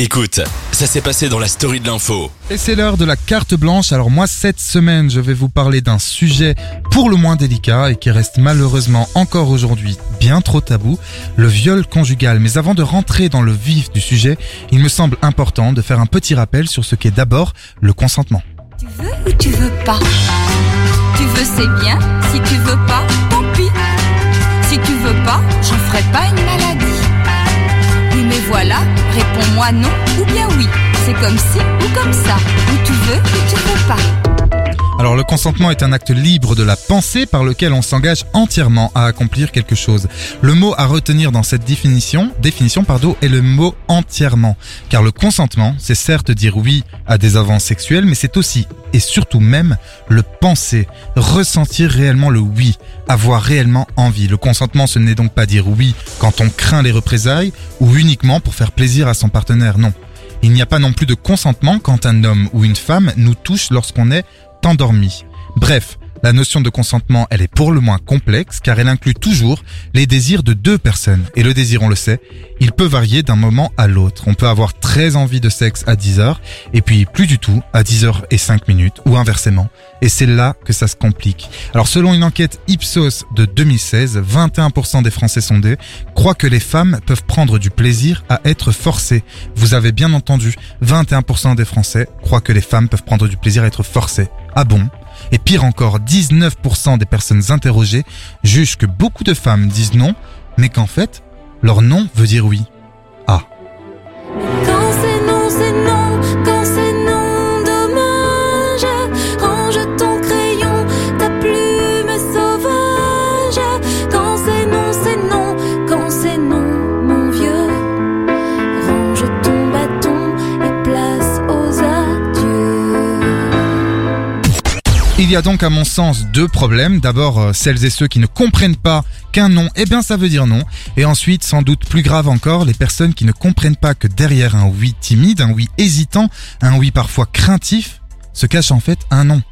Écoute, ça s'est passé dans la story de l'info. Et c'est l'heure de la carte blanche. Alors moi, cette semaine, je vais vous parler d'un sujet pour le moins délicat et qui reste malheureusement encore aujourd'hui bien trop tabou, le viol conjugal. Mais avant de rentrer dans le vif du sujet, il me semble important de faire un petit rappel sur ce qu'est d'abord le consentement. Tu veux ou tu veux pas? Tu veux c'est bien, si tu veux pas, tant pis. Si tu veux pas, j'en ferai pas non ou bien oui. C'est comme ci ou comme ça. Ou tu veux ou tu veux pas. Alors le consentement est un acte libre de la pensée par lequel on s'engage entièrement à accomplir quelque chose. Le mot à retenir dans cette définition, définition pardon, est le mot entièrement. Car le consentement, c'est certes dire oui à des avances sexuelles, mais c'est aussi et surtout même le penser, ressentir réellement le oui, avoir réellement envie. Le consentement, ce n'est donc pas dire oui quand on craint les représailles ou uniquement pour faire plaisir à son partenaire, non. Il n'y a pas non plus de consentement quand un homme ou une femme nous touche lorsqu'on est endormi. Bref, la notion de consentement, elle est pour le moins complexe car elle inclut toujours les désirs de deux personnes. Et le désir, on le sait, il peut varier d'un moment à l'autre. On peut avoir très envie de sexe à 10 heures et puis plus du tout à 10 heures et 5 minutes ou inversement. Et c'est là que ça se complique. Alors selon une enquête Ipsos de 2016, 21% des Français sondés croient que les femmes peuvent prendre du plaisir à être forcées. Vous avez bien entendu, 21% des Français croient que les femmes peuvent prendre du plaisir à être forcées. Ah bon? Et pire encore, 19% des personnes interrogées jugent que beaucoup de femmes disent non, mais qu'en fait, leur non veut dire oui. Ah. Il y a donc à mon sens deux problèmes. D'abord, euh, celles et ceux qui ne comprennent pas qu'un non, eh bien ça veut dire non. Et ensuite, sans doute plus grave encore, les personnes qui ne comprennent pas que derrière un oui timide, un oui hésitant, un oui parfois craintif, se cache en fait un non.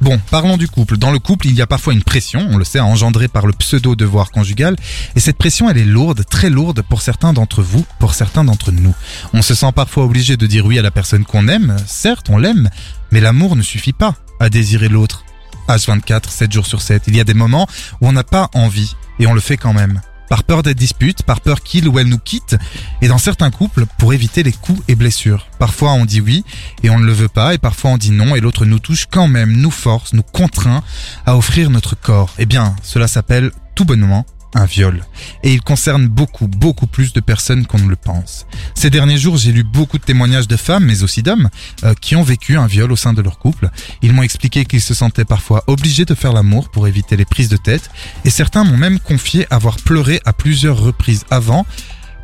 Bon, parlons du couple. Dans le couple, il y a parfois une pression, on le sait, engendrée par le pseudo-devoir conjugal. Et cette pression, elle est lourde, très lourde pour certains d'entre vous, pour certains d'entre nous. On se sent parfois obligé de dire oui à la personne qu'on aime. Certes, on l'aime, mais l'amour ne suffit pas à désirer l'autre. H24, 7 jours sur 7. Il y a des moments où on n'a pas envie, et on le fait quand même. Par peur d'être dispute, par peur qu'il ou elle nous quitte, et dans certains couples, pour éviter les coups et blessures. Parfois on dit oui, et on ne le veut pas, et parfois on dit non, et l'autre nous touche quand même, nous force, nous contraint à offrir notre corps. Eh bien, cela s'appelle tout bonnement un viol. Et il concerne beaucoup, beaucoup plus de personnes qu'on ne le pense. Ces derniers jours, j'ai lu beaucoup de témoignages de femmes, mais aussi d'hommes, euh, qui ont vécu un viol au sein de leur couple. Ils m'ont expliqué qu'ils se sentaient parfois obligés de faire l'amour pour éviter les prises de tête, et certains m'ont même confié avoir pleuré à plusieurs reprises avant,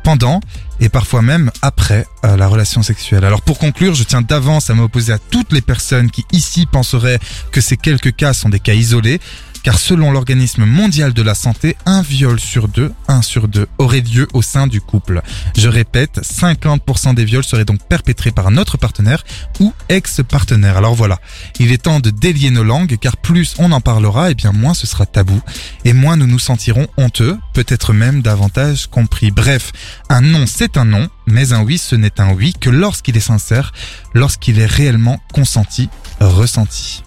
pendant et parfois même après euh, la relation sexuelle. Alors pour conclure, je tiens d'avance à m'opposer à toutes les personnes qui ici penseraient que ces quelques cas sont des cas isolés, car selon l'organisme mondial de la santé, un viol sur deux, un sur deux, aurait lieu au sein du couple. Je répète, 50% des viols seraient donc perpétrés par notre partenaire ou ex-partenaire. Alors voilà, il est temps de délier nos langues, car plus on en parlera, et bien moins ce sera tabou, et moins nous nous sentirons honteux, peut-être même davantage compris. Bref, un non c'est un non, mais un oui ce n'est un oui que lorsqu'il est sincère, lorsqu'il est réellement consenti, ressenti.